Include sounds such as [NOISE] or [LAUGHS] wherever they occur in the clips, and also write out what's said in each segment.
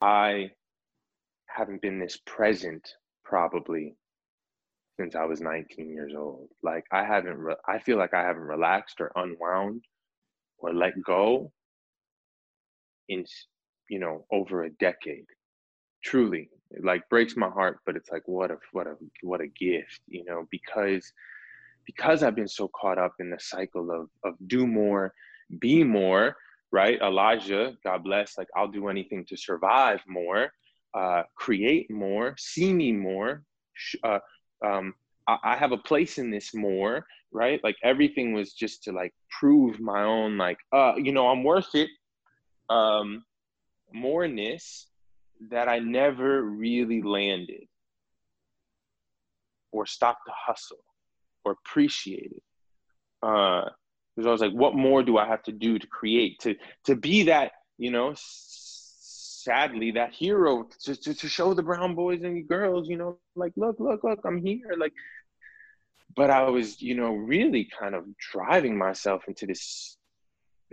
I haven't been this present probably since I was 19 years old. Like I haven't, re- I feel like I haven't relaxed or unwound or let go in, you know, over a decade. Truly, it like breaks my heart, but it's like what a what a what a gift, you know, because because I've been so caught up in the cycle of of do more, be more, right? Elijah, God bless, like I'll do anything to survive more, uh, create more, see me more, uh, um, I, I have a place in this more, right? Like everything was just to like prove my own, like, uh, you know, I'm worth it. Um, moreness that I never really landed or stopped to hustle or appreciate it. Uh, because I was like, what more do I have to do to create to to be that, you know, sadly that hero to, to, to show the brown boys and girls, you know, like look, look, look, I'm here. Like but I was, you know, really kind of driving myself into this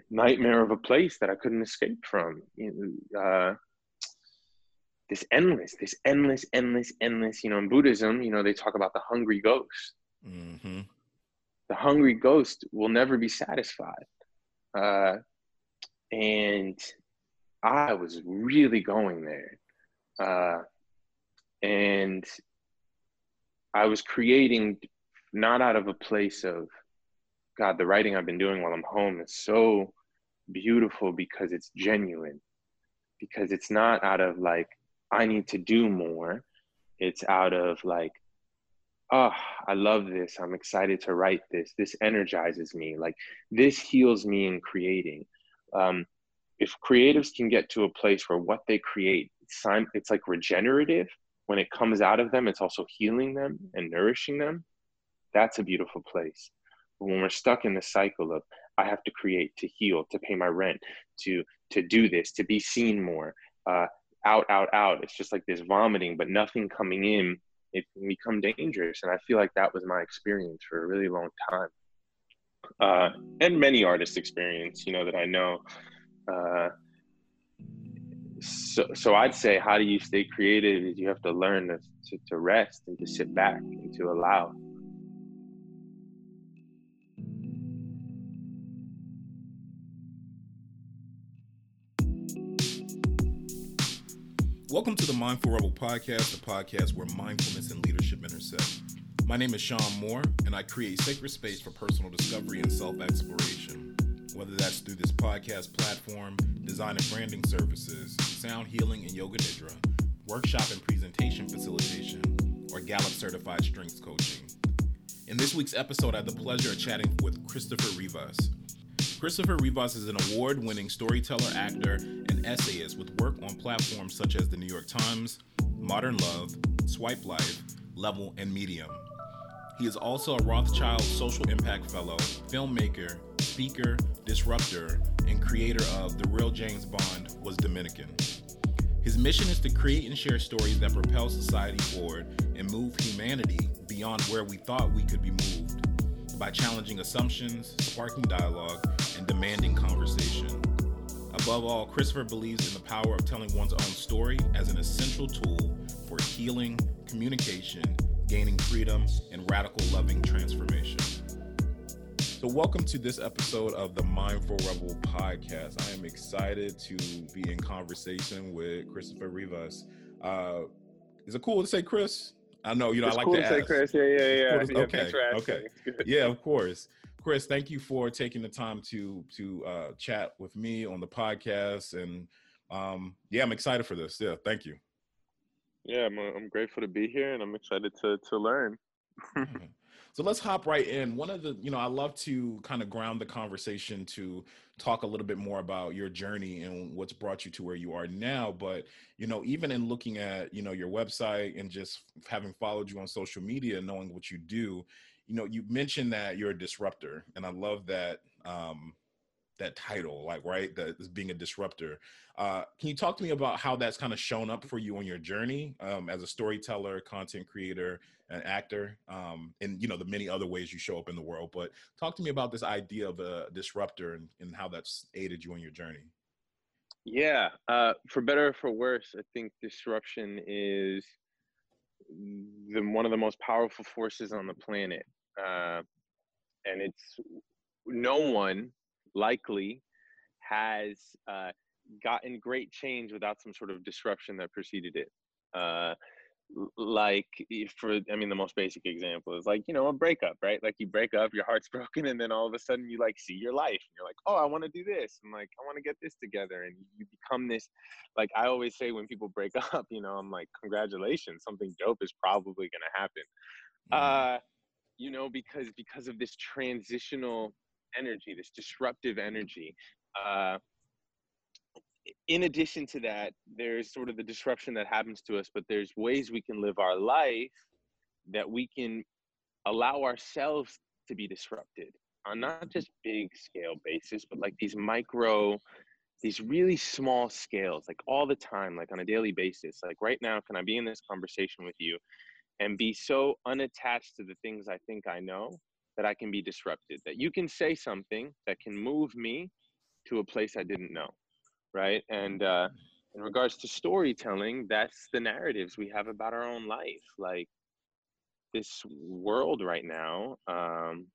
nightmare of a place that I couldn't escape from. Uh, this endless, this endless, endless, endless. You know, in Buddhism, you know, they talk about the hungry ghost. Mm-hmm. The hungry ghost will never be satisfied. Uh, and I was really going there. Uh, and I was creating not out of a place of God, the writing I've been doing while I'm home is so beautiful because it's genuine, because it's not out of like, I need to do more. It's out of like, oh, I love this. I'm excited to write this. This energizes me. Like, this heals me in creating. Um, if creatives can get to a place where what they create, it's like regenerative. When it comes out of them, it's also healing them and nourishing them that's a beautiful place. But when we're stuck in the cycle of I have to create to heal, to pay my rent, to to do this, to be seen more, uh, out, out, out. It's just like this vomiting, but nothing coming in. It can become dangerous, and I feel like that was my experience for a really long time, uh, and many artists' experience. You know that I know. Uh, so, so I'd say, how do you stay creative? Is you have to learn to, to, to rest and to sit back and to allow. Welcome to the Mindful Rebel podcast, the podcast where mindfulness and leadership intersect. My name is Sean Moore, and I create sacred space for personal discovery and self exploration. Whether that's through this podcast platform, design and branding services, sound healing and yoga nidra, workshop and presentation facilitation, or Gallup certified strengths coaching. In this week's episode, I had the pleasure of chatting with Christopher Rivas. Christopher Rivas is an award winning storyteller, actor, and essayist with work on platforms such as the New York Times, Modern Love, SwipeLife, Level, and Medium. He is also a Rothschild Social Impact Fellow, filmmaker, speaker, disruptor, and creator of The Real James Bond Was Dominican. His mission is to create and share stories that propel society forward and move humanity beyond where we thought we could be moved by challenging assumptions, sparking dialogue, and demanding conversation. Above all, Christopher believes in the power of telling one's own story as an essential tool for healing, communication, gaining freedom, and radical loving transformation. So, welcome to this episode of the Mindful Rebel podcast. I am excited to be in conversation with Christopher Rivas. Uh, is it cool to say Chris? I know you know it's I like cool to, to say Chris. Yeah, yeah, yeah. Cool to, okay, yeah, okay. [LAUGHS] Yeah, of course. Chris, thank you for taking the time to to uh, chat with me on the podcast, and um, yeah, I'm excited for this. Yeah, thank you. Yeah, I'm, uh, I'm grateful to be here, and I'm excited to to learn. [LAUGHS] so let's hop right in. One of the, you know, I love to kind of ground the conversation to talk a little bit more about your journey and what's brought you to where you are now. But, you know, even in looking at, you know, your website and just having followed you on social media, knowing what you do, you know, you mentioned that you're a disruptor, and I love that um, that title, like right, that being a disruptor. Uh, can you talk to me about how that's kind of shown up for you on your journey um, as a storyteller, content creator, an actor, um, and you know the many other ways you show up in the world? But talk to me about this idea of a disruptor and, and how that's aided you on your journey. Yeah, uh, for better or for worse, I think disruption is the one of the most powerful forces on the planet, uh, and it's no one likely has uh, gotten great change without some sort of disruption that preceded it. Uh, like for i mean the most basic example is like you know a breakup right like you break up your heart's [LAUGHS] broken and then all of a sudden you like see your life and you're like oh i want to do this and like i want to get this together and you become this like i always say when people break [LAUGHS] up you know i'm like congratulations something dope is probably going to happen mm. uh you know because because of this transitional energy this disruptive energy uh in addition to that, there's sort of the disruption that happens to us, but there's ways we can live our life that we can allow ourselves to be disrupted on not just big scale basis, but like these micro, these really small scales, like all the time, like on a daily basis. Like right now, can I be in this conversation with you and be so unattached to the things I think I know that I can be disrupted? That you can say something that can move me to a place I didn't know right? And uh, in regards to storytelling, that's the narratives we have about our own life. Like this world right now, um,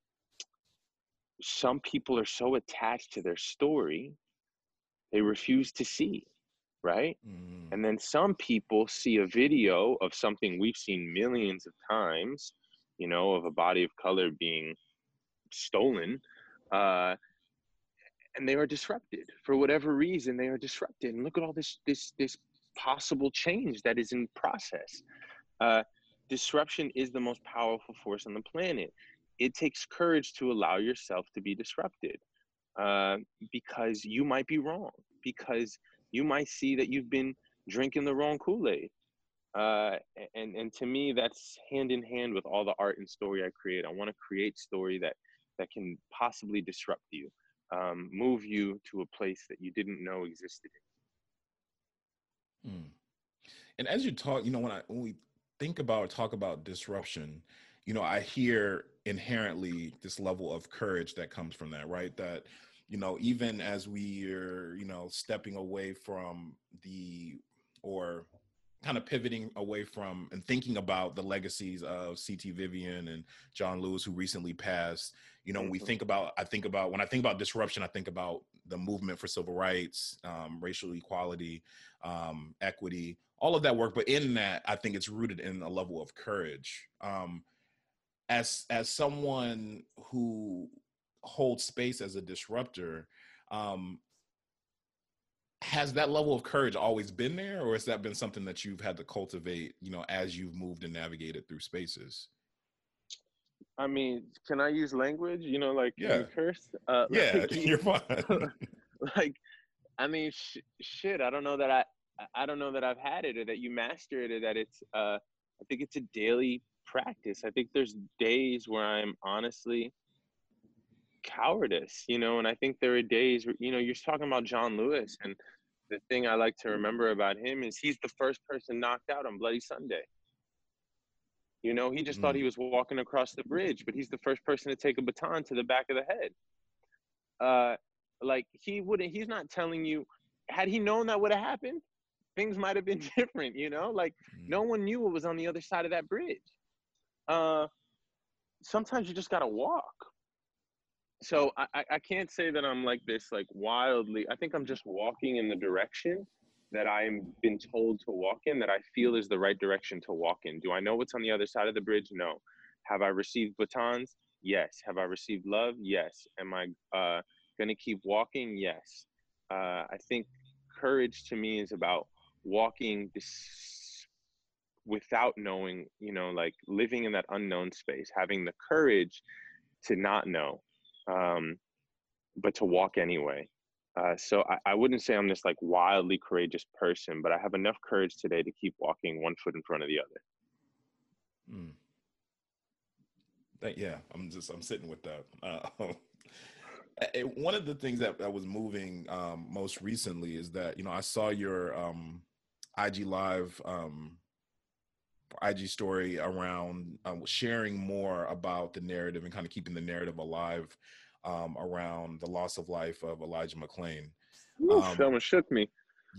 some people are so attached to their story, they refuse to see, right? Mm. And then some people see a video of something we've seen millions of times, you know, of a body of color being stolen. Uh, and they are disrupted for whatever reason they are disrupted and look at all this this this possible change that is in process uh, disruption is the most powerful force on the planet it takes courage to allow yourself to be disrupted uh, because you might be wrong because you might see that you've been drinking the wrong kool-aid uh, and and to me that's hand in hand with all the art and story i create i want to create story that that can possibly disrupt you um, move you to a place that you didn't know existed. Mm. And as you talk, you know, when I when we think about or talk about disruption, you know, I hear inherently this level of courage that comes from that, right? That you know, even as we are, you know, stepping away from the or kind of pivoting away from and thinking about the legacies of CT Vivian and John Lewis, who recently passed. You know, when we mm-hmm. think about, I think about when I think about disruption, I think about the movement for civil rights, um, racial equality, um, equity, all of that work. But in that, I think it's rooted in a level of courage. Um, as as someone who holds space as a disruptor, um, has that level of courage always been there or has that been something that you've had to cultivate you know as you've moved and navigated through spaces? I mean can i use language? You know like yeah. curse? Uh yeah [LAUGHS] like, you're fine. [LAUGHS] like i mean sh- shit i don't know that i i don't know that i've had it or that you master it or that it's uh i think it's a daily practice. I think there's days where i'm honestly cowardice, you know. And I think there are days, where, you know, you're talking about John Lewis, and the thing I like to remember about him is he's the first person knocked out on Bloody Sunday. You know, he just mm. thought he was walking across the bridge, but he's the first person to take a baton to the back of the head. Uh, like he wouldn't. He's not telling you. Had he known that would have happened, things might have been [LAUGHS] different. You know, like mm. no one knew what was on the other side of that bridge. Uh, sometimes you just gotta walk so I, I can't say that I'm like this like wildly. I think I'm just walking in the direction that I've been told to walk in that I feel is the right direction to walk in. Do I know what's on the other side of the bridge? No. Have I received batons? Yes. Have I received love? Yes. Am I uh, going to keep walking? Yes. Uh, I think courage to me is about walking this without knowing, you know, like living in that unknown space, having the courage to not know um, but to walk anyway. Uh, so I, I, wouldn't say I'm this like wildly courageous person, but I have enough courage today to keep walking one foot in front of the other. Mm. Yeah, I'm just I'm sitting with that. [LAUGHS] Uh, one of the things that, that was moving um, most recently is that you know I saw your um, IG live um, IG story around um, sharing more about the narrative and kind of keeping the narrative alive um, around the loss of life of Elijah McClain. Oof, um, that one shook me.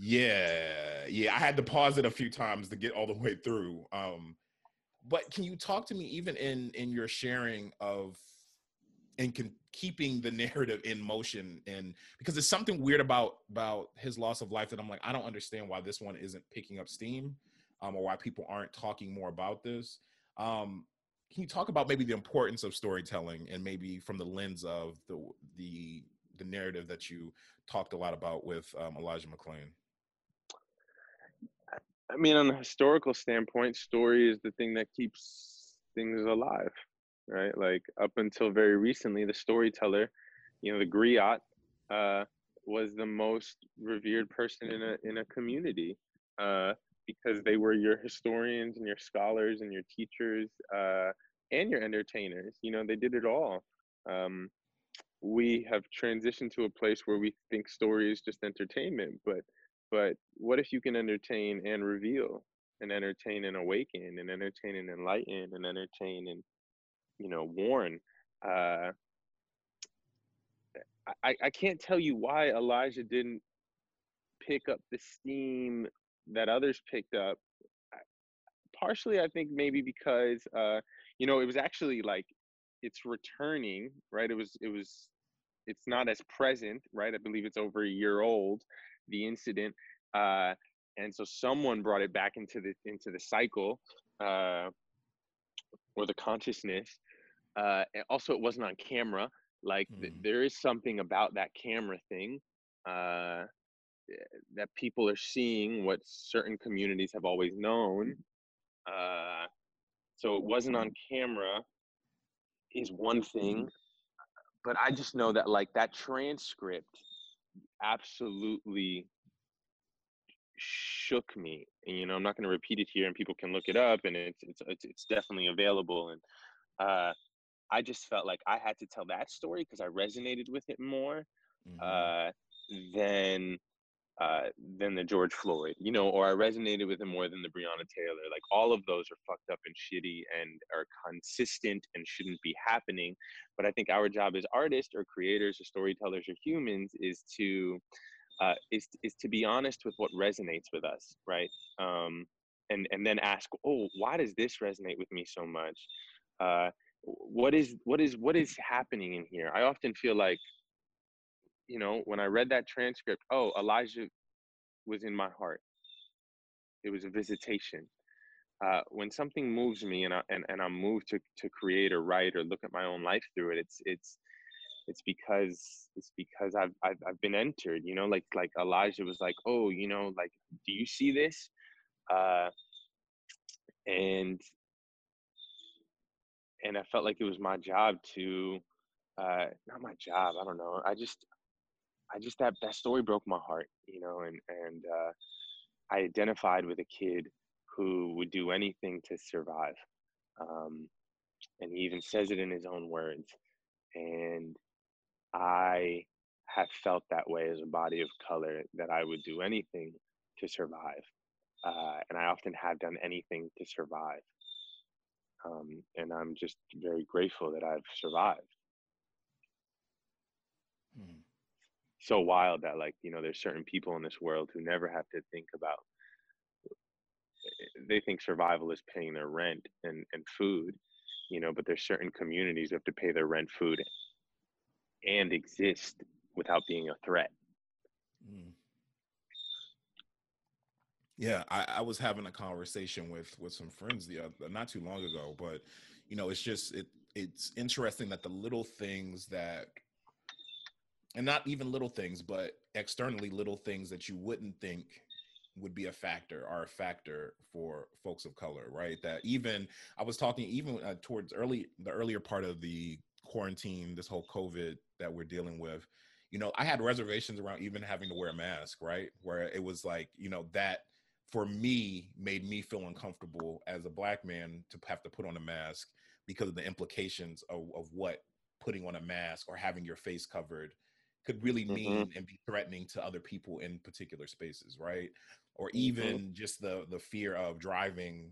Yeah, yeah. I had to pause it a few times to get all the way through. Um, but can you talk to me even in in your sharing of and can, keeping the narrative in motion and because there's something weird about about his loss of life that I'm like I don't understand why this one isn't picking up steam um, or why people aren't talking more about this. Um, can you talk about maybe the importance of storytelling and maybe from the lens of the the the narrative that you talked a lot about with um, Elijah McClain? I mean, on a historical standpoint, story is the thing that keeps things alive, right? Like up until very recently, the storyteller, you know, the griot, uh, was the most revered person in a in a community. Uh, because they were your historians and your scholars and your teachers uh, and your entertainers. You know, they did it all. Um, we have transitioned to a place where we think story is just entertainment, but but what if you can entertain and reveal and entertain and awaken and entertain and enlighten and entertain and you know warn? Uh, I, I can't tell you why Elijah didn't pick up the steam that others picked up partially i think maybe because uh you know it was actually like it's returning right it was it was it's not as present right i believe it's over a year old the incident uh and so someone brought it back into the into the cycle uh or the consciousness uh and also it wasn't on camera like mm. th- there is something about that camera thing uh that people are seeing what certain communities have always known. Uh, so it wasn't on camera is one thing, but I just know that like that transcript absolutely shook me. And you know, I'm not going to repeat it here, and people can look it up, and it's it's it's, it's definitely available. And uh, I just felt like I had to tell that story because I resonated with it more mm-hmm. uh, than uh, than the George Floyd, you know, or I resonated with him more than the Breonna Taylor. Like all of those are fucked up and shitty and are consistent and shouldn't be happening. But I think our job as artists or creators or storytellers or humans is to uh, is is to be honest with what resonates with us, right? Um, and and then ask, oh, why does this resonate with me so much? Uh, what is what is what is happening in here? I often feel like you know, when I read that transcript, oh, Elijah was in my heart. It was a visitation. Uh, when something moves me and, I, and, and I'm moved to, to create or write or look at my own life through it, it's, it's, it's because it's because I've, I've I've been entered, you know, like like Elijah was like, oh, you know, like, do you see this? Uh, and and I felt like it was my job to, uh, not my job. I don't know. I just I just that that story broke my heart, you know, and and uh, I identified with a kid who would do anything to survive, um, and he even says it in his own words, and I have felt that way as a body of color that I would do anything to survive, uh, and I often have done anything to survive, um, and I'm just very grateful that I've survived. Mm so wild that like you know there's certain people in this world who never have to think about they think survival is paying their rent and, and food you know but there's certain communities who have to pay their rent food and exist without being a threat mm. yeah I, I was having a conversation with with some friends the other not too long ago but you know it's just it it's interesting that the little things that and not even little things, but externally little things that you wouldn't think would be a factor are a factor for folks of color, right? That even I was talking even uh, towards early the earlier part of the quarantine, this whole COVID that we're dealing with. You know, I had reservations around even having to wear a mask, right? Where it was like, you know, that for me made me feel uncomfortable as a black man to have to put on a mask because of the implications of, of what putting on a mask or having your face covered could really mm-hmm. mean mm-hmm. and be threatening to other people in particular spaces, right? Or mm-hmm. even mm-hmm. just the the fear of driving.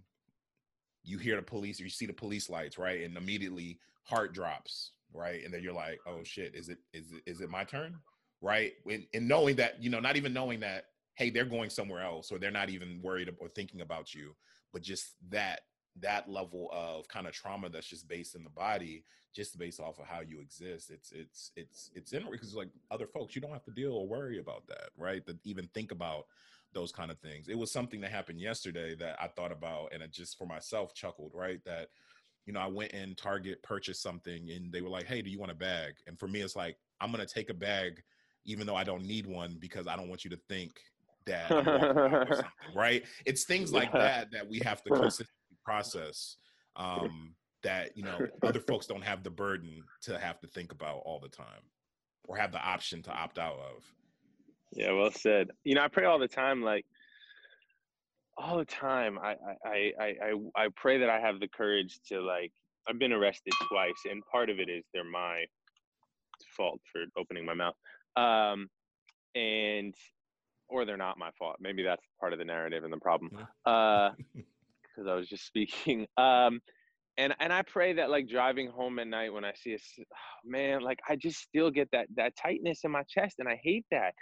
You hear the police, or you see the police lights, right, and immediately heart drops, right, and then you're like, "Oh shit, is it is it is it my turn?" Right, and, and knowing that, you know, not even knowing that hey, they're going somewhere else, or they're not even worried or thinking about you, but just that that level of kind of trauma that's just based in the body, just based off of how you exist. It's it's it's it's in because like other folks, you don't have to deal or worry about that, right? That even think about those kind of things. It was something that happened yesterday that I thought about and it just for myself chuckled, right? That you know, I went in Target, purchased something, and they were like, "Hey, do you want a bag?" And for me, it's like I'm gonna take a bag, even though I don't need one, because I don't want you to think that [LAUGHS] right? It's things like that that we have to [LAUGHS] consistently process. Um, that you know other [LAUGHS] folks don't have the burden to have to think about all the time, or have the option to opt out of. Yeah, well said. You know, I pray all the time, like all the time. I I I I I pray that I have the courage to like. I've been arrested twice, and part of it is they're my fault for opening my mouth. Um, and or they're not my fault. Maybe that's part of the narrative and the problem. Uh, [LAUGHS] because I was just [LAUGHS] speaking. Um, and and I pray that like driving home at night when I see a oh, man, like I just still get that that tightness in my chest, and I hate that.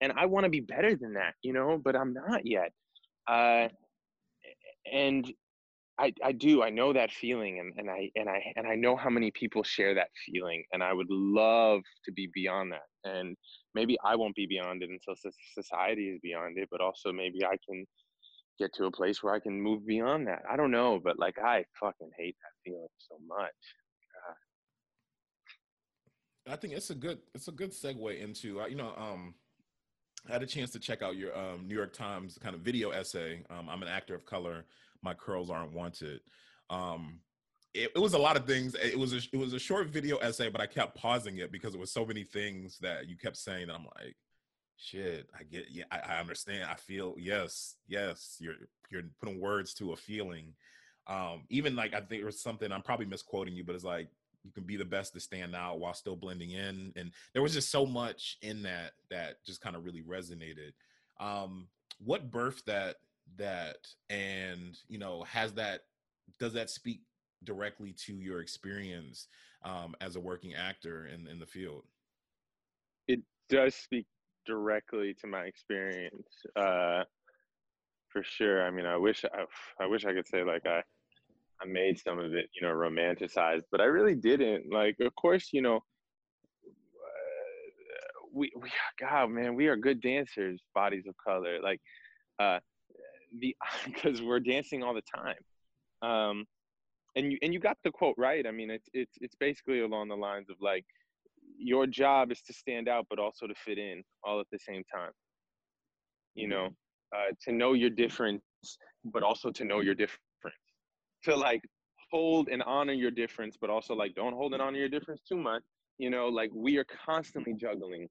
And I want to be better than that, you know, but I'm not yet. Uh, and I, I do I know that feeling and, and I and I and I know how many people share that feeling and I would love to be beyond that and maybe I won't be beyond it until society is beyond it but also maybe I can get to a place where I can move beyond that I don't know but like I fucking hate that feeling so much I think it's a good it's a good segue into uh, you know um I had a chance to check out your um, New York Times kind of video essay. Um, I'm an actor of color my curls aren't wanted. Um, it, it, was a lot of things. It was a, it was a short video essay, but I kept pausing it because it was so many things that you kept saying. And I'm like, shit, I get, yeah, I, I understand. I feel, yes, yes, you're you're putting words to a feeling. Um, even like I think was something I'm probably misquoting you, but it's like you can be the best to stand out while still blending in. And there was just so much in that that just kind of really resonated. Um, what birthed that that and you know has that does that speak directly to your experience um, as a working actor in, in the field it does speak directly to my experience uh, for sure i mean i wish I, I wish i could say like i i made some of it you know romanticized but i really didn't like of course you know uh, we, we god man we are good dancers bodies of color like uh the [LAUGHS] because we're dancing all the time. Um, and you and you got the quote right. I mean, it's it's it's basically along the lines of like, your job is to stand out, but also to fit in all at the same time. You know, uh, to know your difference, but also to know your difference. To like hold and honor your difference, but also like don't hold and honor your difference too much. You know, like we are constantly juggling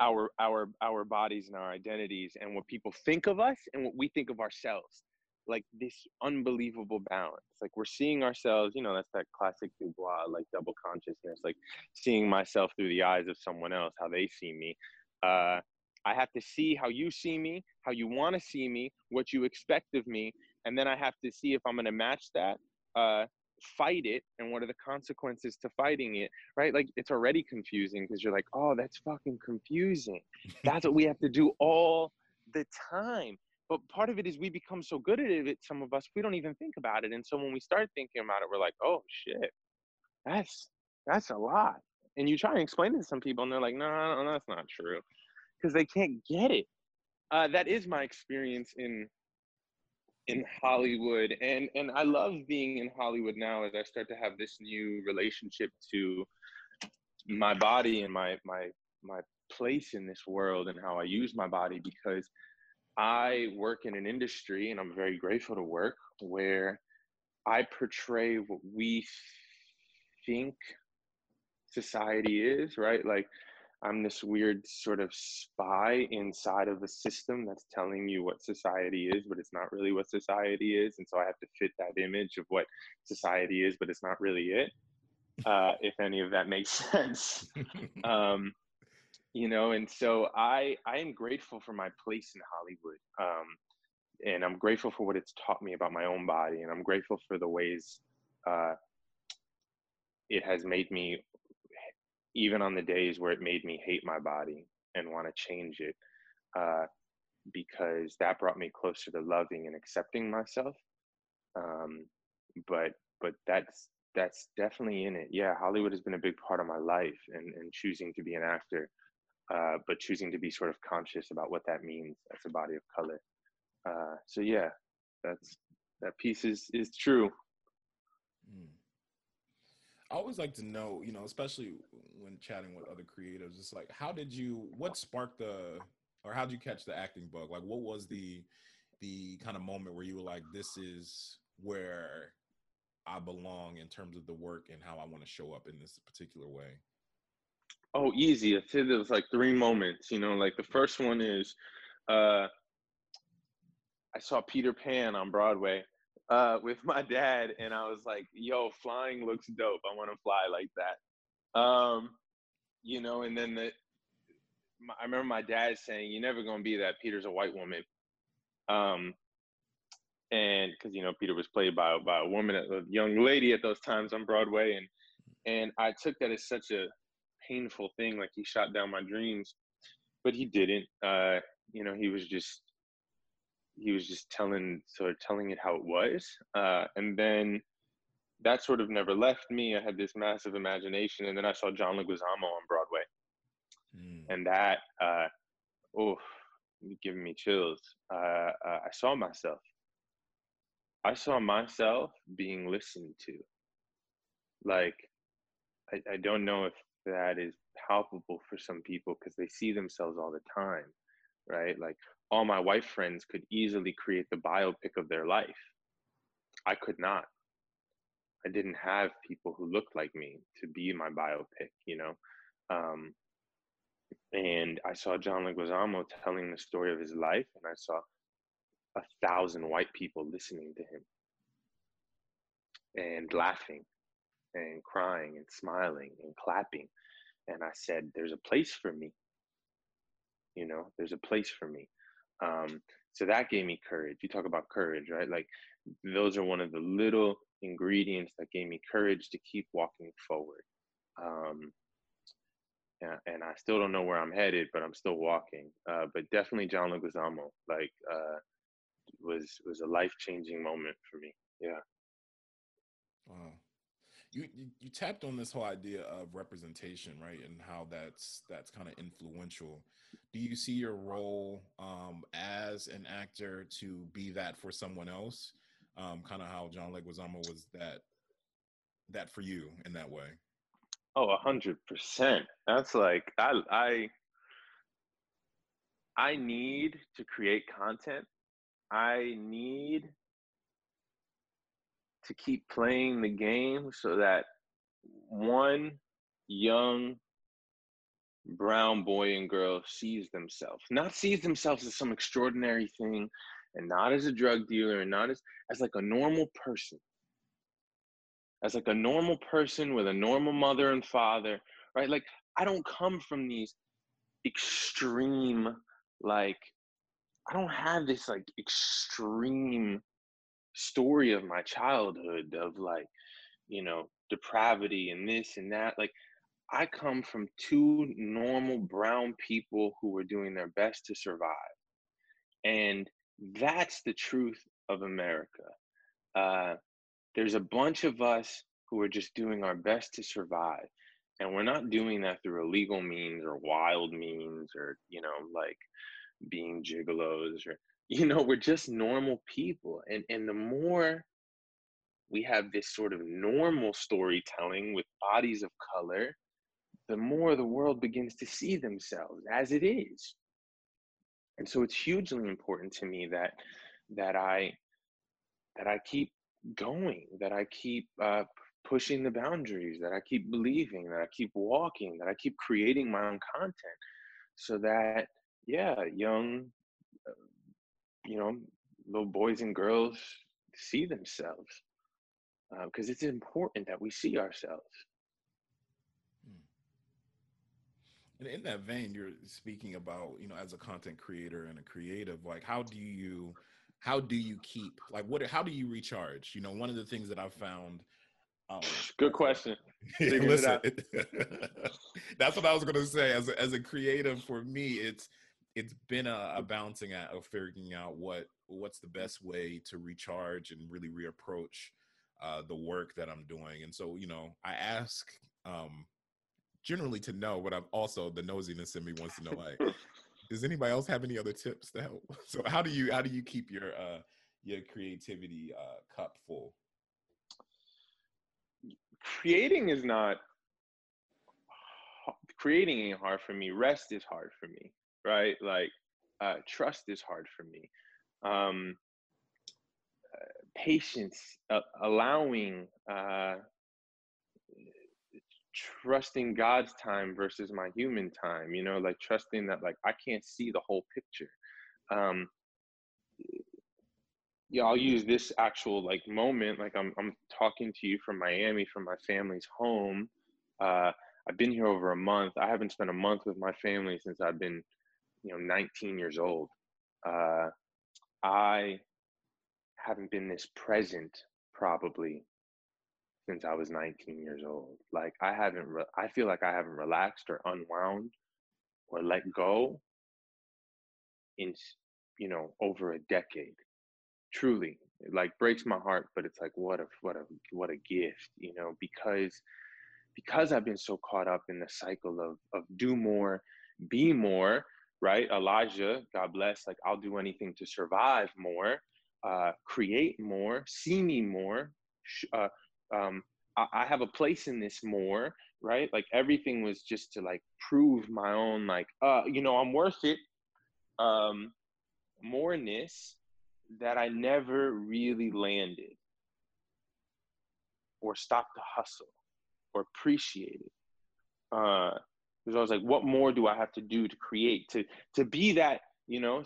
our our our bodies and our identities and what people think of us and what we think of ourselves like this unbelievable balance like we're seeing ourselves you know that's that classic Du Bois like double consciousness like seeing myself through the eyes of someone else how they see me. Uh i have to see how you see me how you want to see me what you expect of me and then i have to see if i'm going to match that uh fight it and what are the consequences to fighting it right? Like it's already confusing because you're like oh that's fucking confusing. That's what we have to do all the time but part of it is we become so good at it some of us we don't even think about it and so when we start thinking about it we're like oh shit that's that's a lot. And you try and explain it to some people and they're like no, no, no that's not true because they can't get it. Uh, that is my experience in in Hollywood and and I love being in Hollywood now as I start to have this new relationship to my body and my my my place in this world and how I use my body because I work in an industry and I'm very grateful to work where I portray what we think society is, right? Like I'm this weird sort of spy inside of a system that's telling you what society is, but it's not really what society is. And so I have to fit that image of what society is, but it's not really it. Uh, if any of that makes [LAUGHS] sense. [LAUGHS] um, you know, and so I I am grateful for my place in Hollywood. Um, and I'm grateful for what it's taught me about my own body, and I'm grateful for the ways uh, it has made me even on the days where it made me hate my body and want to change it. Uh, because that brought me closer to loving and accepting myself. Um, but but that's that's definitely in it. Yeah, Hollywood has been a big part of my life and, and choosing to be an actor, uh, but choosing to be sort of conscious about what that means as a body of color. Uh, so yeah, that's that piece is is true. Mm. I always like to know, you know, especially when chatting with other creatives, it's like, how did you, what sparked the, or how did you catch the acting bug? Like, what was the, the kind of moment where you were like, this is where I belong in terms of the work and how I want to show up in this particular way? Oh, easy. I said there was like three moments. You know, like the first one is uh, I saw Peter Pan on Broadway uh, with my dad, and I was like, "Yo, flying looks dope. I want to fly like that." Um, you know, and then the my, I remember my dad saying, "You're never gonna be that. Peter's a white woman." Um, and because you know Peter was played by by a woman, a young lady at those times on Broadway, and and I took that as such a painful thing, like he shot down my dreams, but he didn't. Uh, you know, he was just he was just telling sort of telling it how it was, uh, and then that sort of never left me. I had this massive imagination, and then I saw John Leguizamo on Broadway, mm. and that uh, oh, giving me chills. Uh, uh, I saw myself I saw myself being listened to. Like, I, I don't know if that is palpable for some people because they see themselves all the time, right? Like, all my white friends could easily create the biopic of their life. I could not. I didn't have people who looked like me to be my biopic, you know? Um, and I saw John Leguizamo telling the story of his life, and I saw a thousand white people listening to him and laughing and crying and smiling and clapping. And I said, There's a place for me. You know, there's a place for me. Um, so that gave me courage. You talk about courage, right? Like, those are one of the little ingredients that gave me courage to keep walking forward. Um, and I still don't know where I'm headed, but I'm still walking. Uh, but definitely John Leguizamo, like uh, was was a life changing moment for me. Yeah. Wow. You, you, you tapped on this whole idea of representation, right, and how that's that's kind of influential. Do you see your role um, as an actor to be that for someone else? Um, kind of how John Leguizamo was that that for you in that way. Oh, a hundred percent. That's like I I I need to create content I need to keep playing the game so that one young brown boy and girl sees themselves, not sees themselves as some extraordinary thing and not as a drug dealer and not as, as like a normal person. As like a normal person with a normal mother and father, right? Like I don't come from these extreme like I don't have this like extreme story of my childhood of like, you know, depravity and this and that. Like, I come from two normal brown people who were doing their best to survive. And that's the truth of America. Uh, there's a bunch of us who are just doing our best to survive. And we're not doing that through illegal means or wild means or, you know, like being gigolos or you know we're just normal people and and the more we have this sort of normal storytelling with bodies of color the more the world begins to see themselves as it is. And so it's hugely important to me that that i that i keep going that i keep uh, pushing the boundaries that i keep believing that i keep walking that i keep creating my own content so that yeah, young, you know, little boys and girls see themselves because uh, it's important that we see ourselves. Hmm. And in that vein, you're speaking about, you know, as a content creator and a creative, like how do you, how do you keep, like what, how do you recharge? You know, one of the things that I've found. Um, [LAUGHS] Good question. [LAUGHS] listen, [LAUGHS] that's what I was going to say. As a, as a creative, for me, it's it's been a, a balancing act of figuring out what what's the best way to recharge and really reapproach uh, the work that I'm doing. And so, you know, I ask um, generally to know, but I'm also the nosiness in me wants to know, like, [LAUGHS] does anybody else have any other tips to help? [LAUGHS] So, how do you how do you keep your uh, your creativity uh, cup full? Creating is not creating ain't hard for me. Rest is hard for me, right? Like uh, trust is hard for me. Um, patience, uh, allowing, uh, trusting God's time versus my human time, you know, like trusting that like I can't see the whole picture. Um, yeah, I'll use this actual like moment. Like I'm I'm talking to you from Miami, from my family's home. Uh, I've been here over a month. I haven't spent a month with my family since I've been, you know, 19 years old. Uh, I haven't been this present probably since I was 19 years old. Like I haven't, re- I feel like I haven't relaxed or unwound or let go in, you know, over a decade. Truly, it like breaks my heart, but it's like what a what a what a gift, you know, because because I've been so caught up in the cycle of of do more, be more, right? Elijah, God bless, like I'll do anything to survive more uh, create more, see me more. Uh, um, I, I have a place in this more, right? Like everything was just to like prove my own, like, uh, you know, I'm worth it. Um, moreness that I never really landed or stopped to hustle or appreciated. Uh, because I was like, what more do I have to do to create to to be that you know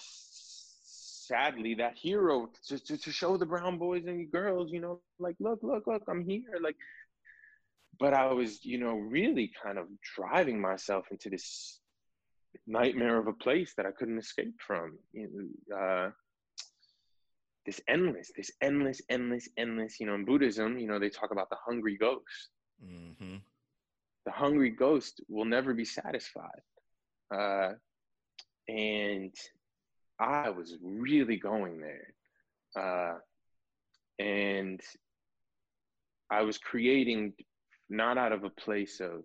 sadly that hero just to, to show the brown boys and girls you know like look look look i'm here like but i was you know really kind of driving myself into this nightmare of a place that i couldn't escape from uh, this endless this endless endless endless you know in buddhism you know they talk about the hungry ghost mm-hmm. The hungry ghost will never be satisfied uh, and I was really going there. Uh, and I was creating not out of a place of,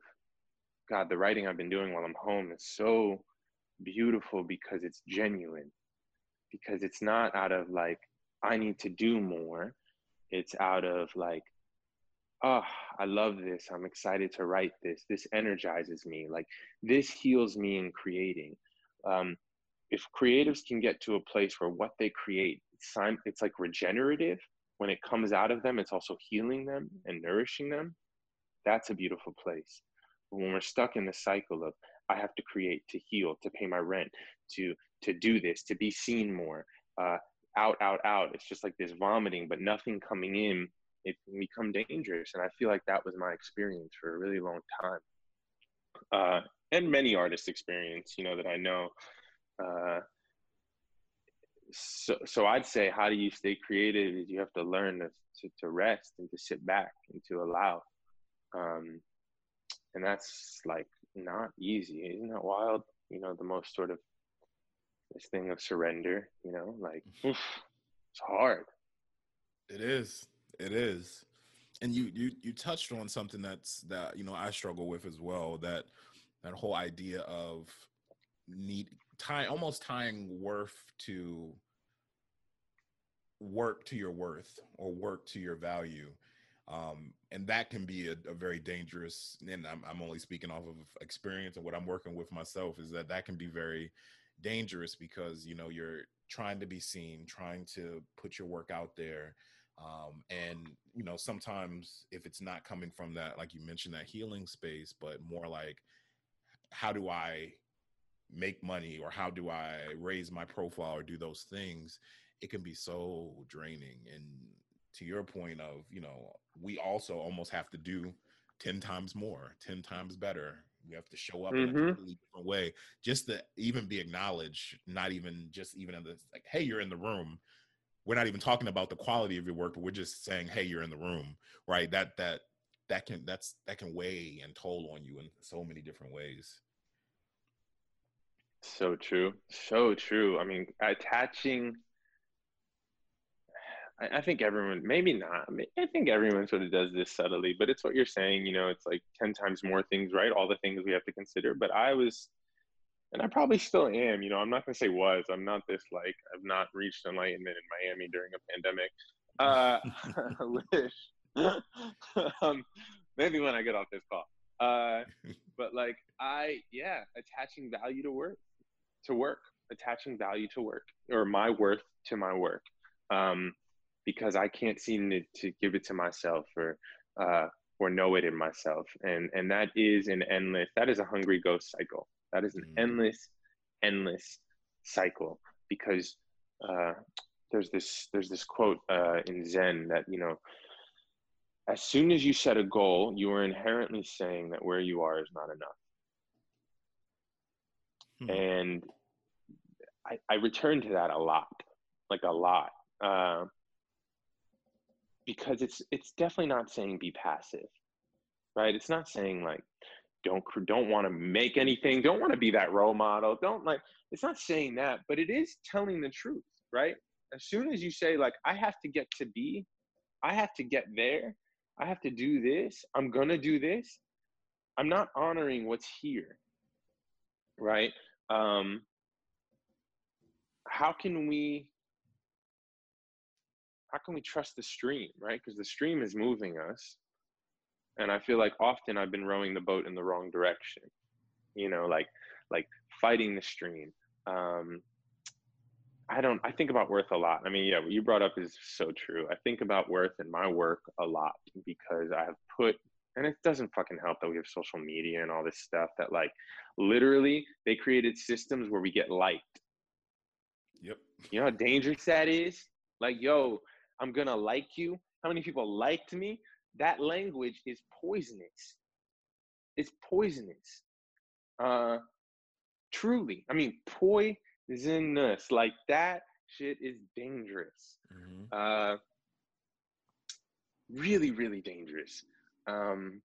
God, the writing I've been doing while I'm home is so beautiful because it's genuine, because it's not out of like, I need to do more. It's out of like, oh, I love this. I'm excited to write this. This energizes me. Like, this heals me in creating. Um, if creatives can get to a place where what they create it's, like regenerative when it comes out of them it's also healing them and nourishing them that's a beautiful place but when we're stuck in the cycle of i have to create to heal to pay my rent to to do this to be seen more uh, out out out it's just like this vomiting but nothing coming in become dangerous and i feel like that was my experience for a really long time uh, and many artists experience you know that i know uh, so, so I'd say, how do you stay creative? Is you have to learn to, to, to rest and to sit back and to allow. Um, and that's like not easy. Isn't that wild? You know, the most sort of this thing of surrender, you know, like oof, it's hard. It is. It is. And you you you touched on something that's that you know I struggle with as well. That that whole idea of need tie almost tying worth to work to your worth or work to your value um, and that can be a, a very dangerous and I'm, I'm, only speaking off of experience and what i'm working with myself is that that can be very dangerous because you know you're trying to be seen trying to put your work out there um, and you know sometimes if it's not coming from that like you mentioned that healing space but more like how do i make money or how do I raise my profile or do those things, it can be so draining. And to your point of, you know, we also almost have to do 10 times more, 10 times better. We have to show up mm-hmm. in a mm-hmm. completely different way just to even be acknowledged, not even just even in the like, hey, you're in the room. We're not even talking about the quality of your work, but we're just saying, hey, you're in the room, right? That that that can that's that can weigh and toll on you in so many different ways. So true. So true. I mean, attaching. I, I think everyone, maybe not. I think everyone sort of does this subtly, but it's what you're saying. You know, it's like 10 times more things, right? All the things we have to consider. But I was, and I probably still am, you know, I'm not to say was. I'm not this like, I've not reached enlightenment in Miami during a pandemic. Uh, [LAUGHS] wish. [LAUGHS] um, maybe when I get off this call. Uh, [LAUGHS] but like I, yeah, attaching value to work to work, attaching value to work or my worth to my work. Um, because I can't seem to, to give it to myself or, uh, or know it in myself. And, and that is an endless, that is a hungry ghost cycle. That is an mm-hmm. endless, endless cycle because, uh, there's this, there's this quote, uh, in Zen that, you know, as soon as you set a goal, you are inherently saying that where you are is not enough. Hmm. And I, I return to that a lot, like a lot, uh, because it's it's definitely not saying be passive, right? It's not saying like don't don't want to make anything, don't want to be that role model, don't like. It's not saying that, but it is telling the truth, right? As soon as you say like I have to get to be, I have to get there, I have to do this, I'm gonna do this. I'm not honoring what's here, right? Um, how can we how can we trust the stream right because the stream is moving us and i feel like often i've been rowing the boat in the wrong direction you know like like fighting the stream um i don't i think about worth a lot i mean yeah what you brought up is so true i think about worth in my work a lot because i have put and it doesn't fucking help that we have social media and all this stuff that like literally they created systems where we get liked Yep. You know how dangerous that is? Like, yo, I'm gonna like you. How many people liked me? That language is poisonous. It's poisonous. Uh truly. I mean, poisonous. Like that shit is dangerous. Mm-hmm. Uh really, really dangerous. Um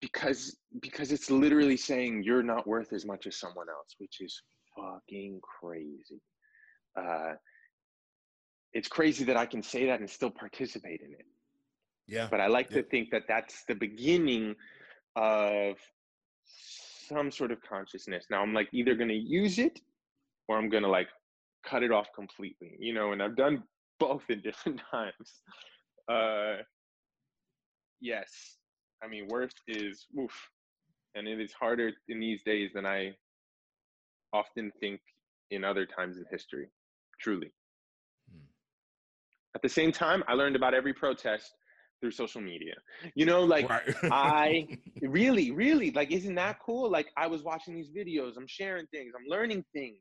because because it's literally saying you're not worth as much as someone else, which is fucking crazy uh, it's crazy that I can say that and still participate in it. Yeah. But I like yeah. to think that that's the beginning of some sort of consciousness. Now I'm like either going to use it or I'm going to like cut it off completely, you know, and I've done both in [LAUGHS] different times. Uh, yes. I mean, worth is oof. And it is harder in these days than I often think in other times in history truly. Hmm. At the same time, I learned about every protest through social media. You know, like right. I [LAUGHS] really, really like, isn't that cool? Like I was watching these videos, I'm sharing things, I'm learning things.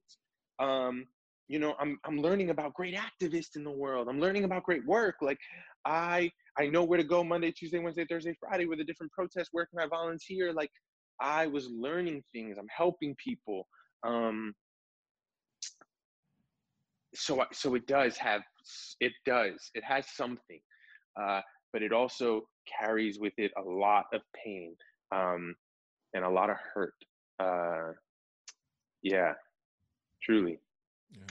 Um, you know, I'm I'm learning about great activists in the world. I'm learning about great work. Like I I know where to go Monday, Tuesday, Wednesday, Thursday, Friday with a different protest. Where can I volunteer? Like I was learning things. I'm helping people. Um, so so it does have it does it has something uh, but it also carries with it a lot of pain um, and a lot of hurt uh, yeah truly. Yeah.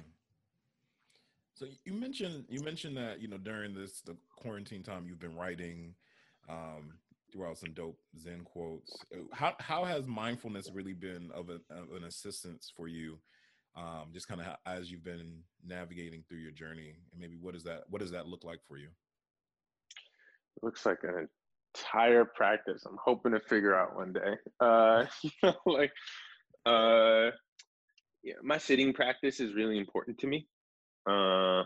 So you mentioned you mentioned that you know during this the quarantine time you've been writing um, throughout some dope zen quotes how how has mindfulness really been of, of an assistance for you um, just kind of as you've been navigating through your journey and maybe what does that what does that look like for you looks like an entire practice i'm hoping to figure out one day. [LAUGHS] Uh you know [LAUGHS] like uh yeah my sitting practice is really important to me. Uh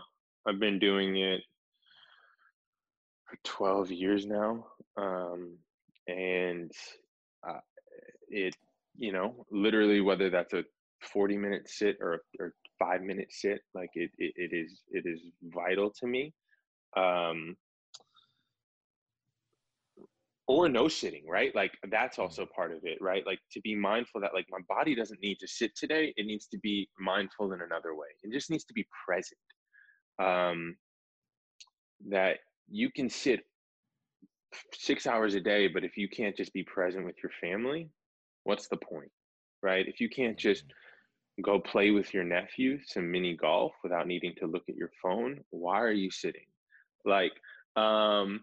i've been doing it for 12 years now um and uh, it you know literally whether that's a 40 minute sit or, or five minute sit like it, it, it is it is vital to me. Um or no sitting right? Like that's mm-hmm. also part of it right? Like to be mindful that like my body doesn't need to sit today it needs to be mindful in another way. It just needs to be present. Um that you can sit six hours a day but if you can't just be present with your family what's the point right? If you can't just mm-hmm go play with your nephew some mini golf without needing to look at your phone why are you sitting? Like um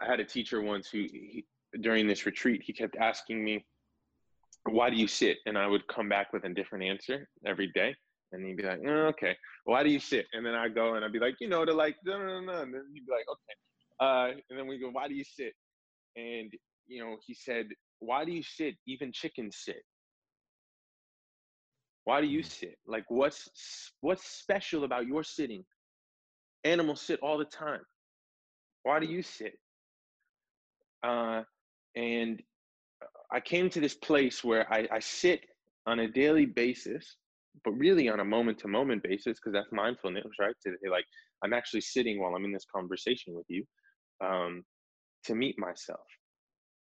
i had a teacher once who he, during this retreat he kept asking me why do you sit? And i would come back with a different answer every day. And he'd be like oh, okay. Why do you sit? And then i go and i'd be like you know to like no no no and then he'd be like okay. Uh, and then we go why do you sit? And you know he said why do you sit? Even chickens sit. Why do you mm. sit? Like what's what's special about your sitting? Animals sit all the time. Why do you sit uh, and I came to this place where I, I sit on a daily basis, but really on a moment to moment basis, because that's mindfulness, right? Like, I'm actually sitting while I'm in this conversation with you um, to meet myself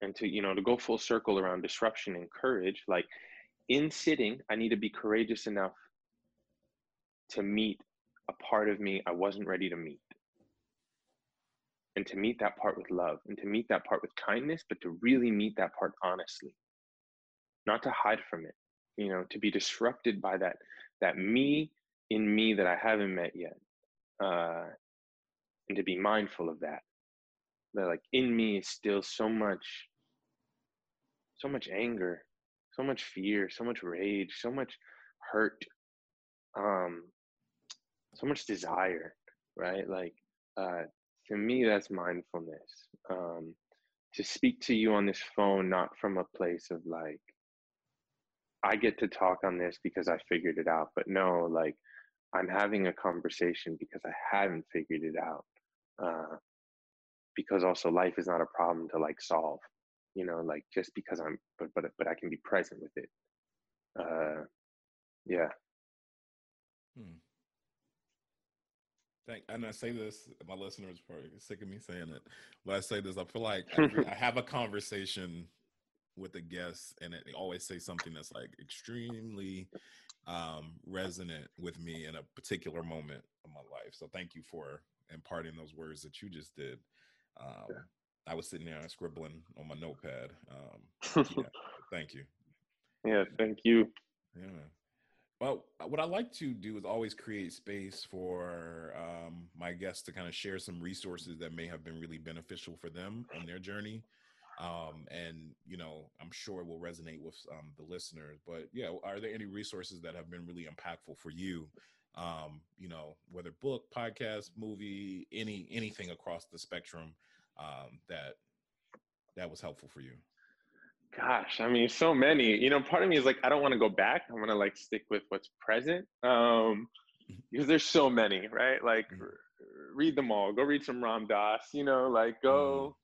and to, you know, to go full circle around disruption and courage. Like, in sitting, I need to be courageous enough to meet a part of me I wasn't ready to meet and to meet that part with love and to meet that part with kindness but to really meet that part honestly. Not to hide from it you know to be disrupted by that that me in me that i haven't met yet uh and to be mindful of that. That like in me is still so much so much anger so much fear so much rage so much hurt um so much desire right? Like uh to me that's mindfulness um, to speak to you on this phone not from a place of like i get to talk on this because i figured it out but no like i'm having a conversation because i haven't figured it out uh, because also life is not a problem to like solve you know like just because i'm but but but i can be present with it uh yeah hmm. Thank, and I say this, my listeners are probably sick of me saying it, but I say this, I feel like I, [LAUGHS] I have a conversation with a guest and it, they always say something that's like extremely um, resonant with me in a particular moment of my life. So thank you for imparting those words that you just did. Um, yeah. I was sitting there scribbling on my notepad. Um, [LAUGHS] yeah, thank you. Yeah, thank you. Yeah. Well, uh, what I like to do is always create space for um, my guests to kind of share some resources that may have been really beneficial for them on their journey. Um, and, you know, I'm sure it will resonate with um, the listeners. But yeah, are there any resources that have been really impactful for you? Um, you know, whether book, podcast, movie, any anything across the spectrum um, that that was helpful for you. Gosh, I mean, so many. You know, part of me is like, I don't want to go back. I want to like stick with what's present. Um, mm-hmm. because there's so many, right? Like, mm-hmm. read them all. Go read some Ram Dass. You know, like go,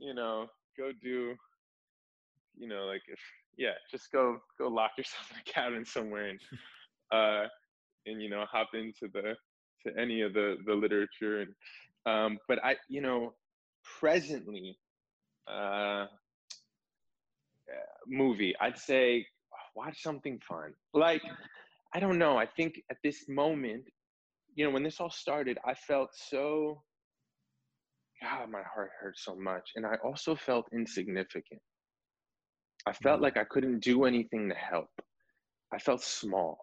mm-hmm. you know, go do, you know, like if yeah, just go go lock yourself [LAUGHS] in a cabin somewhere and [LAUGHS] uh, and you know, hop into the to any of the the literature and um, but I, you know, presently, uh movie, I'd say watch something fun. Like, I don't know. I think at this moment, you know, when this all started, I felt so, God, my heart hurt so much. And I also felt insignificant. I felt mm. like I couldn't do anything to help. I felt small.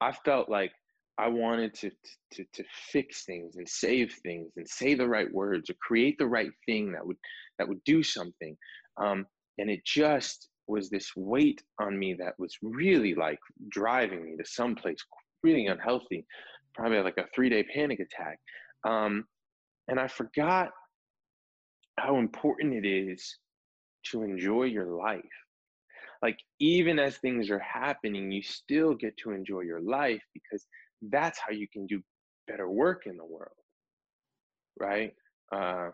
I felt like I wanted to, to, to fix things and save things and say the right words or create the right thing that would, that would do something. Um, and it just was this weight on me that was really like driving me to someplace really unhealthy probably like a three day panic attack. Um, and i forgot how important it is to enjoy your life. Like even as things are happening you still get to enjoy your life because that's how you can do better work in the world right? Uh,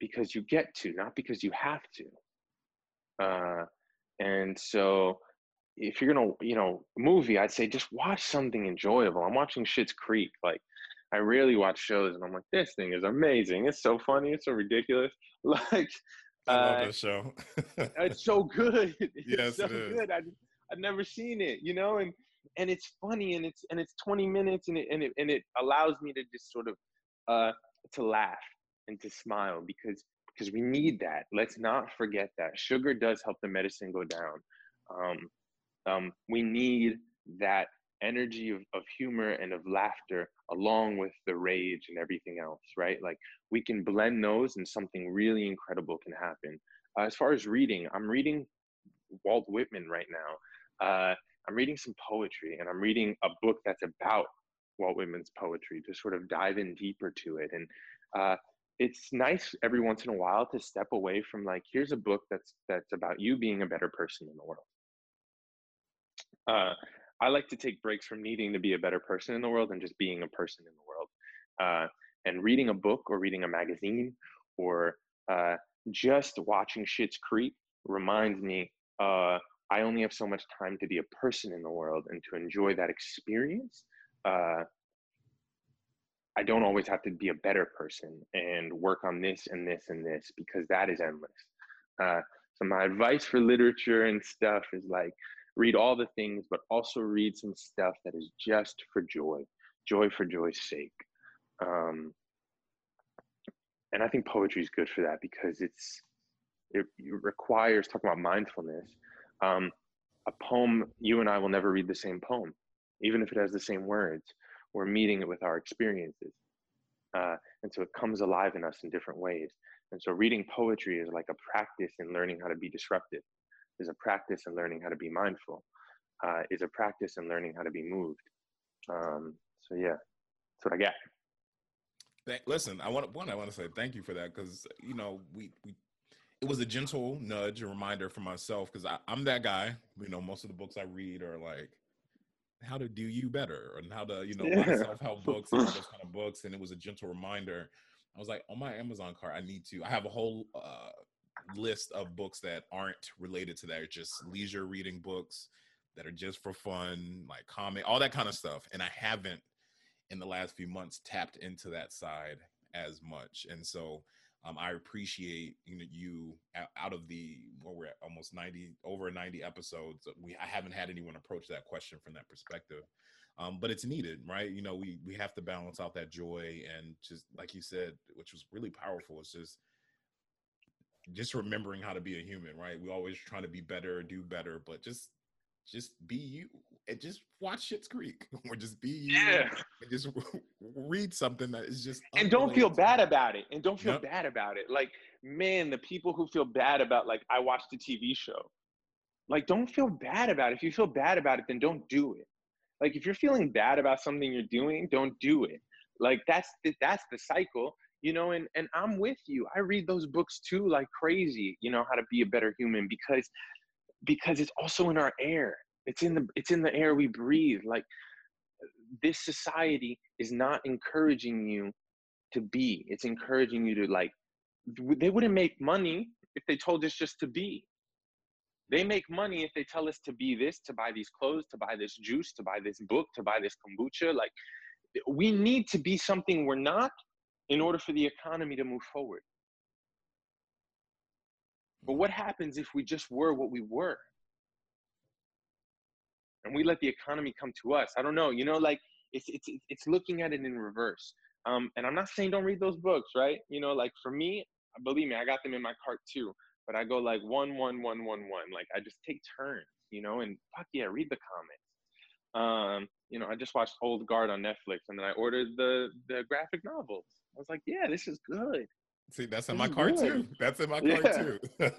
because you get to, not because you have to. Uh, and so if you're gonna, you know, movie, I'd say just watch something enjoyable. I'm watching Schitt's Creek. Like, I rarely watch shows, and I'm like, this thing is amazing. It's so funny. It's so ridiculous. [LAUGHS] Like, I love uh, this show. it's so good. [LAUGHS] It's yes, so it is. good. I, I've never seen it, you know, and and it's funny, and it's and it's 20 minutes, and it and it and it allows me to just sort of uh to laugh and to smile because because we need that. Let's not forget that sugar does help the medicine go down. Um, um, we need that energy of, of humor and of laughter along with the rage and everything else, right? Like we can blend those and something really incredible can happen. Uh, as far as reading, I'm reading Walt Whitman right now. Uh, I'm reading some poetry and I'm reading a book that's about Walt Whitman's poetry to sort of dive in deeper to it. And uh, it's nice every once in a while to step away from like, here's a book that's that's about you being a better person in the world. Uh, I like to take breaks from needing to be a better person in the world and just being a person in the world. Uh, and reading a book or reading a magazine or uh, just watching Schitt's Creek reminds me uh, I only have so much time to be a person in the world and to enjoy that experience. I don't always have to be a better person and work on this and this and this because that is endless. Uh, so my advice for literature and stuff is like read all the things, but also read some stuff that is just for joy, joy for joy's sake. Um, and I think poetry is good for that because it's it, it requires talking about mindfulness. Um, a poem, you and I will never read the same poem, even if it has the same words. We're meeting it with our experiences, uh, and so it comes alive in us in different ways. And so, reading poetry is like a practice in learning how to be disruptive is a practice in learning how to be mindful, uh, is a practice in learning how to be moved. Um, so yeah, that's what I got. Listen, I want one. I want to say thank you for that because you know we we it was a gentle nudge, a reminder for myself because I'm that guy. You know, most of the books I read are like how to do you better and how to you know yeah. self help [LAUGHS] books and those kind of books, and it was a gentle reminder. I was like, on my Amazon cart, I need to. I have a whole uh, list of books that aren't related to that. It's just leisure reading books that are just for fun, like comic, all that kind of stuff. And I haven't in the last few months tapped into that side as much. And so um, I appreciate you know you out of the where we're at almost 90 over 90 episodes we I haven't had anyone approach that question from that perspective um, but it's needed right you know we we have to balance out that joy and just like you said which was really powerful it's just just remembering how to be a human, right? We always trying to be better, do better, but just just be you and just watch Schitt's Creek [LAUGHS] or just be you yeah. and just read something that is just and don't feel bad about it and don't feel yep. bad about it. Like man the people who feel bad about like i watched a tv show. Like don't feel bad about it. If you feel bad about it then don't do it. Like if you're feeling bad about something you're doing don't do it. Like that's the, that's the cycle you know and and i'm with you. I read those books too like crazy you know how to be a better human because because it's also in our air it's in the it's in the air we breathe like this society is not encouraging you to be it's encouraging you to like they wouldn't make money if they told us just to be they make money if they tell us to be this to buy these clothes to buy this juice to buy this book to buy this kombucha like we need to be something we're not in order for the economy to move forward. But what mm-hmm. happens if we just were what we were? And we let the economy come to us. I don't know. You know, like it's it's it's looking at it in reverse. Um, and I'm not saying don't read those books, right? You know, like for me, believe me, I got them in my cart too. But I go like one, one, one, one, one. Like I just take turns, you know, and fuck yeah, read the comics. Um, you know, I just watched Old Guard on Netflix, and then I ordered the the graphic novels. I was like, yeah, this is good. See, that's in this my card too. That's in my [LAUGHS] yeah. card too. [LAUGHS]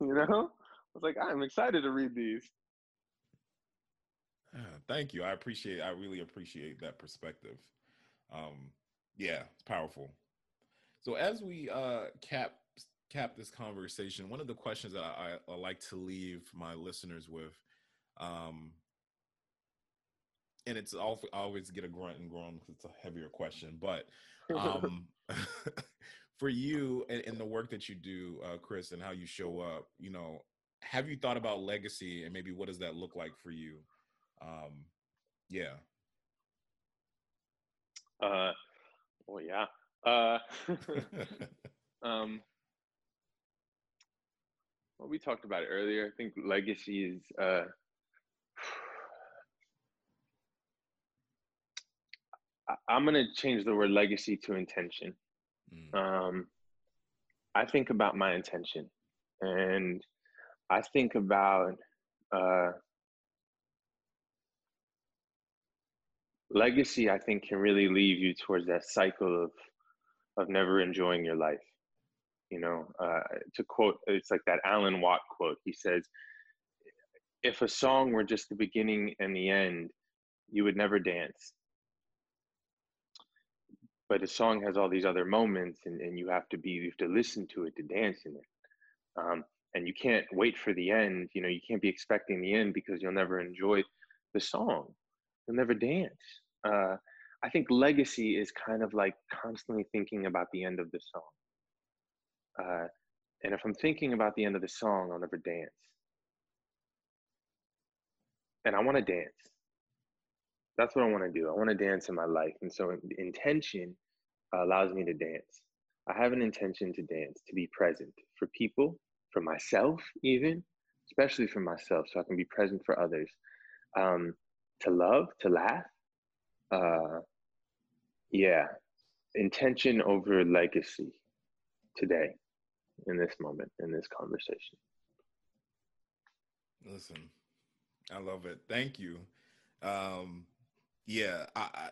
you know, I was like, I'm excited to read these. Thank you. I appreciate. I really appreciate that perspective. Um, yeah, it's powerful. So as we uh, cap cap this conversation, one of the questions that I, I like to leave my listeners with, um, and it's always get a grunt and groan because it's a heavier question, but um, [LAUGHS] [LAUGHS] for you and, and, the work that you do, uh, Chris, and how you show up, you know, have you thought about legacy and maybe what does that look like for you? Um, yeah. Uh, well, yeah. Uh, [LAUGHS] [LAUGHS] um, well, we talked about it earlier. I think legacy is uh, I'm gonna change the word legacy to intention. Mm. Um, I think about my intention and I think about uh, legacy. I think can really leave you towards that cycle of of never enjoying your life. You know, uh, to quote, it's like that Alan Watt quote. He says, "If a song were just the beginning and the end, you would never dance." But a song has all these other moments, and, and you have to be, you have to listen to it to dance in it. Um, and you can't wait for the end you know you can't be expecting the end because you'll never enjoy the song you'll never dance. Uh, i think legacy is kind of like constantly thinking about the end of the song. Uh, and if i'm thinking about the end of the song i'll never dance. And i want to dance. That's what i want to do. I want to dance in my life. And so intention allows me to dance. I have an intention to dance to be present for people for myself, even, especially for myself, so I can be present for others. Um, to love, to laugh. Uh, yeah, intention over legacy today, in this moment, in this conversation. Listen, I love it. Thank you. Um, yeah, I, I,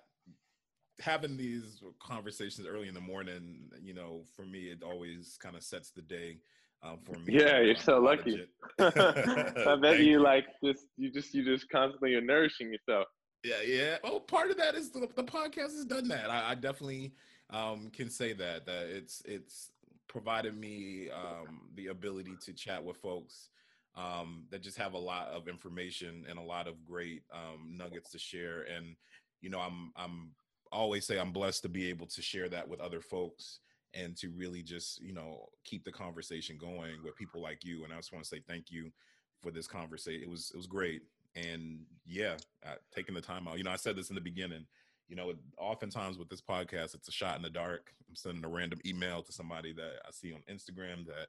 having these conversations early in the morning, you know, for me, it always kind of sets the day um, for me. Yeah, you're so lucky. [LAUGHS] I [LAUGHS] bet you, you, like just you just you just constantly are nourishing yourself. Yeah, yeah. Oh, part of that is the, the podcast has done that. I, I definitely um, can say that that it's it's provided me um, the ability to chat with folks um, that just have a lot of information and a lot of great um, nuggets to share. And you know, I'm I'm always say I'm blessed to be able to share that with other folks and to really just you know keep the conversation going with people like you and i just want to say thank you for this conversation it was it was great and yeah uh, taking the time out you know i said this in the beginning you know oftentimes with this podcast it's a shot in the dark i'm sending a random email to somebody that i see on instagram that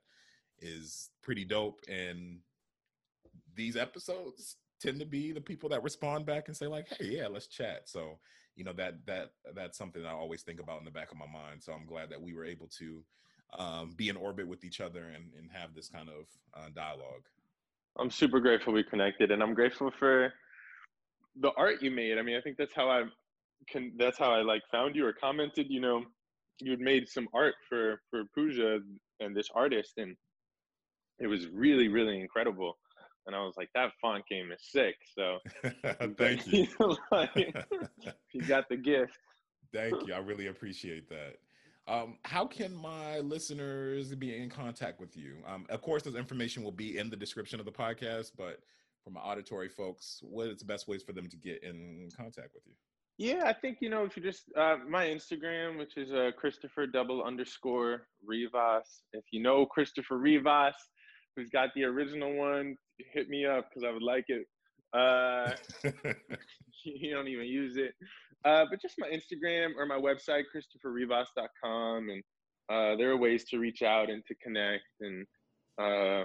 is pretty dope and these episodes tend to be the people that respond back and say like hey yeah let's chat so you know that that that's something I always think about in the back of my mind. So I'm glad that we were able to um, be in orbit with each other and, and have this kind of uh, dialogue. I'm super grateful we connected, and I'm grateful for the art you made. I mean, I think that's how I can. That's how I like found you or commented. You know, you'd made some art for for Pooja and this artist, and it was really really incredible and I was like, that font game is sick. So [LAUGHS] thank you. [LAUGHS] like, [LAUGHS] you got the gift. Thank you. I really appreciate that. Um, how can my listeners be in contact with you? Um, of course, this information will be in the description of the podcast, but for my auditory folks, what is the best ways for them to get in contact with you? Yeah, I think you know if you just uh, my Instagram, which is uh, Christopher double underscore Rivas. If you know Christopher Rivas, who's got the original one, hit me up because I would like it. Uh, [LAUGHS] [LAUGHS] you don't even use it. Uh, but just my Instagram or my website, ChristopherRivas.com. And uh, there are ways to reach out and to connect and uh,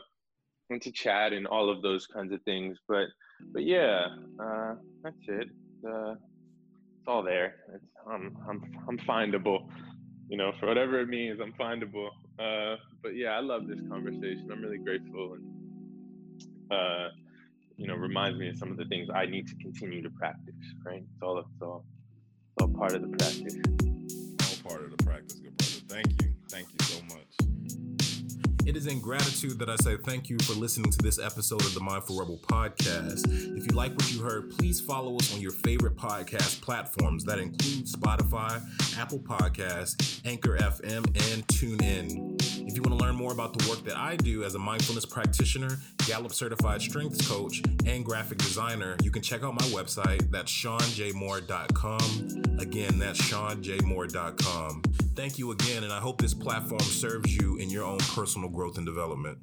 and to chat and all of those kinds of things. But but yeah, uh, that's it. Uh, it's all there. It's, I'm I'm I'm findable. You know, for whatever it means, I'm findable. Uh, but yeah, I love this conversation. I'm really grateful and uh, you know, reminds me of some of the things I need to continue to practice. Right? It's all it's all, it's all part of the practice. All part of the practice, good brother. Thank you, thank you so much. It is in gratitude that I say thank you for listening to this episode of the Mindful Rebel podcast. If you like what you heard, please follow us on your favorite podcast platforms that include Spotify, Apple Podcasts, Anchor FM, and TuneIn. If you want to learn more about the work that I do as a mindfulness practitioner, Gallup certified strengths coach, and graphic designer, you can check out my website. That's SeanJMoore.com. Again, that's SeanJMoore.com. Thank you again, and I hope this platform serves you in your own personal growth and development.